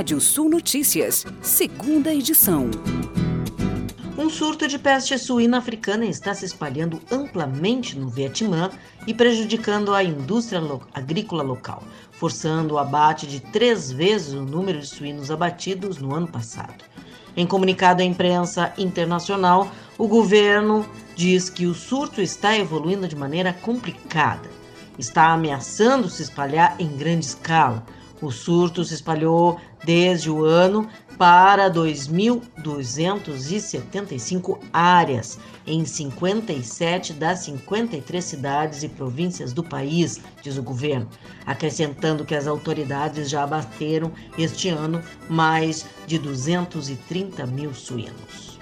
Rádio Sul Notícias, segunda edição. Um surto de peste suína africana está se espalhando amplamente no Vietnã e prejudicando a indústria lo agrícola local, forçando o abate de três vezes o número de suínos abatidos no ano passado. Em comunicado à imprensa internacional, o governo diz que o surto está evoluindo de maneira complicada. Está ameaçando se espalhar em grande escala. O surto se espalhou desde o ano para 2.275 áreas em 57 das 53 cidades e províncias do país, diz o governo, acrescentando que as autoridades já abateram este ano mais de 230 mil suínos.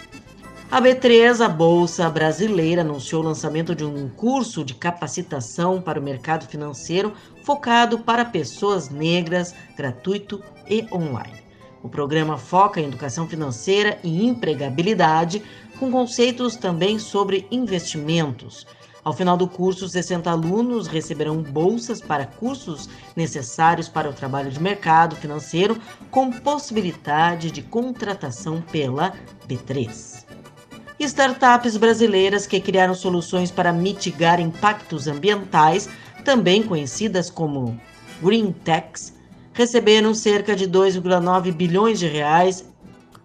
A B3, a Bolsa Brasileira, anunciou o lançamento de um curso de capacitação para o mercado financeiro focado para pessoas negras, gratuito e online. O programa foca em educação financeira e empregabilidade, com conceitos também sobre investimentos. Ao final do curso, 60 alunos receberão bolsas para cursos necessários para o trabalho de mercado financeiro, com possibilidade de contratação pela B3. Startups brasileiras que criaram soluções para mitigar impactos ambientais, também conhecidas como Green Techs, receberam cerca de 2,9 bilhões de reais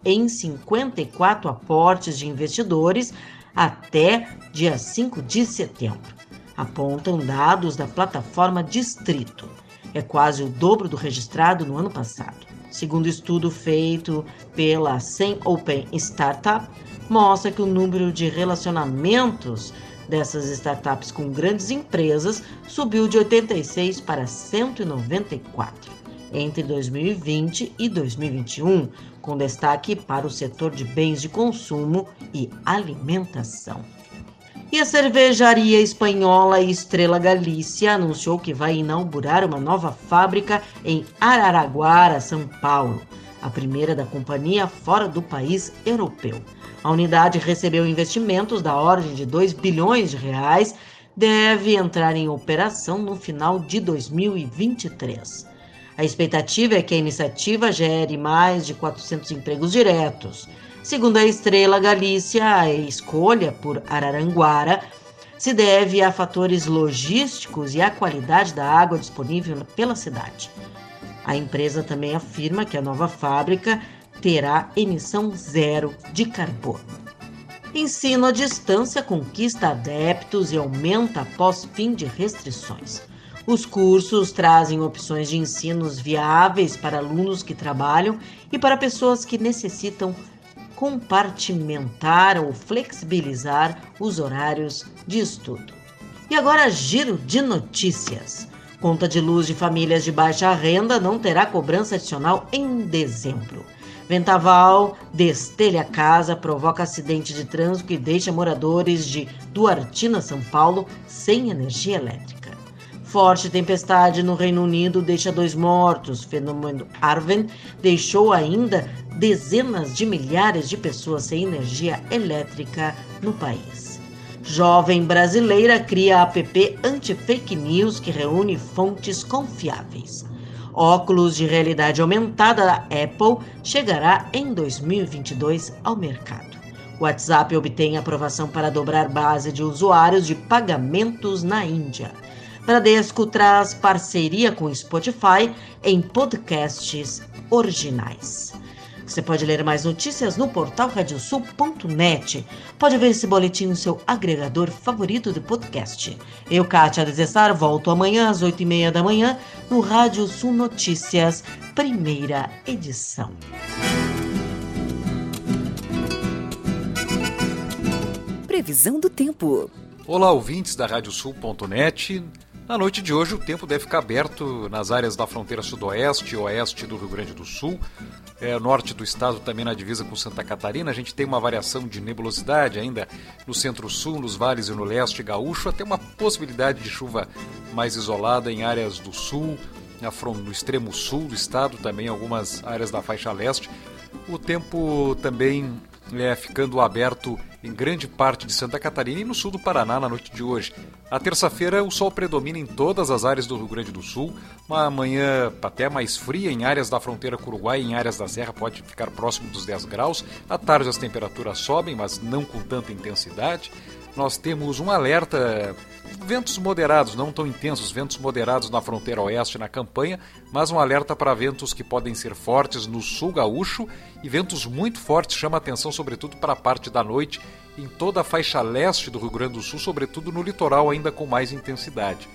em 54 aportes de investidores até dia 5 de setembro. Apontam dados da plataforma Distrito. É quase o dobro do registrado no ano passado. Segundo estudo feito pela Sem Open Startup, mostra que o número de relacionamentos dessas startups com grandes empresas subiu de 86 para 194 entre 2020 e 2021, com destaque para o setor de bens de consumo e alimentação. E a cervejaria espanhola Estrela Galícia anunciou que vai inaugurar uma nova fábrica em Araraguara, São Paulo, a primeira da companhia fora do país europeu. A unidade recebeu investimentos da ordem de 2 bilhões de reais, deve entrar em operação no final de 2023. A expectativa é que a iniciativa gere mais de 400 empregos diretos. Segundo a Estrela Galícia, a escolha por Araranguara se deve a fatores logísticos e à qualidade da água disponível pela cidade. A empresa também afirma que a nova fábrica terá emissão zero de carbono. Ensino à distância conquista adeptos e aumenta após fim de restrições. Os cursos trazem opções de ensinos viáveis para alunos que trabalham e para pessoas que necessitam compartimentar ou flexibilizar os horários de estudo. E agora, giro de notícias. Conta de luz de famílias de baixa renda não terá cobrança adicional em dezembro. Vendaval destelha casa, provoca acidente de trânsito e deixa moradores de Duartina, São Paulo, sem energia elétrica. Forte tempestade no Reino Unido deixa dois mortos. Fenômeno Arven deixou ainda dezenas de milhares de pessoas sem energia elétrica no país. Jovem brasileira cria app anti-fake news que reúne fontes confiáveis. Óculos de realidade aumentada da Apple chegará em 2022 ao mercado. WhatsApp obtém aprovação para dobrar base de usuários de pagamentos na Índia. Bradesco traz parceria com Spotify em podcasts originais. Você pode ler mais notícias no portal radiosul.net. Pode ver esse boletim no seu agregador favorito de podcast. Eu, Kátia Desessar, volto amanhã às oito e meia da manhã no Rádio Sul Notícias, primeira edição. Previsão do tempo. Olá, ouvintes da Radiosul.net. Na noite de hoje, o tempo deve ficar aberto nas áreas da fronteira sudoeste e oeste do Rio Grande do Sul, é, norte do estado também na divisa com Santa Catarina. A gente tem uma variação de nebulosidade ainda no centro-sul, nos vales e no leste gaúcho, até uma possibilidade de chuva mais isolada em áreas do sul, no extremo sul do estado, também algumas áreas da faixa leste. O tempo também é ficando aberto em grande parte de Santa Catarina e no sul do Paraná na noite de hoje. A terça-feira, o sol predomina em todas as áreas do Rio Grande do Sul. Uma manhã até mais fria em áreas da fronteira com o Uruguai e em áreas da Serra pode ficar próximo dos 10 graus. À tarde as temperaturas sobem, mas não com tanta intensidade. Nós temos um alerta ventos moderados, não tão intensos, ventos moderados na fronteira oeste na campanha, mas um alerta para ventos que podem ser fortes no sul gaúcho e ventos muito fortes chama atenção sobretudo para a parte da noite em toda a faixa leste do Rio Grande do Sul, sobretudo no litoral ainda com mais intensidade.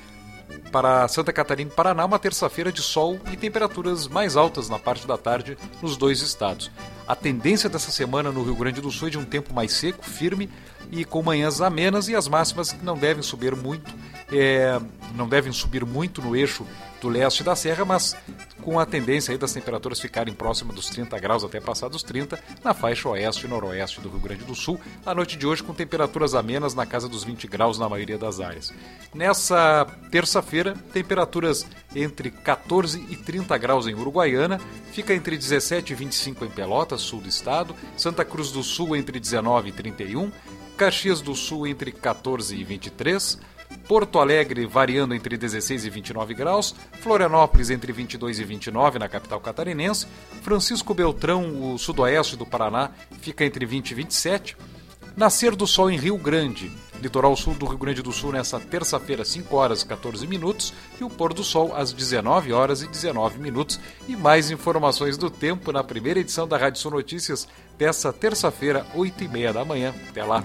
Para Santa Catarina e Paraná, uma terça-feira de sol e temperaturas mais altas na parte da tarde nos dois estados. A tendência dessa semana no Rio Grande do Sul é de um tempo mais seco, firme, e com manhãs amenas e as máximas não devem subir muito, é, não devem subir muito no eixo do leste da serra, mas com a tendência aí das temperaturas ficarem próximas dos 30 graus até passar dos 30 na faixa oeste e noroeste do Rio Grande do Sul. A noite de hoje com temperaturas amenas na casa dos 20 graus na maioria das áreas. Nessa terça-feira, temperaturas entre 14 e 30 graus em Uruguaiana, fica entre 17 e 25 em Pelotas, sul do estado, Santa Cruz do Sul entre 19 e 31, Caxias do Sul entre 14 e 23, Porto Alegre variando entre 16 e 29 graus, Florianópolis entre 22 e 29 na capital catarinense, Francisco Beltrão, o sudoeste do Paraná, fica entre 20 e 27, Nascer do Sol em Rio Grande, litoral sul do Rio Grande do Sul nessa terça-feira, 5 horas e 14 minutos, e o pôr do sol às 19 horas e 19 minutos. E mais informações do tempo na primeira edição da Rádio Sul Notícias dessa terça-feira, 8 e meia da manhã. Até lá!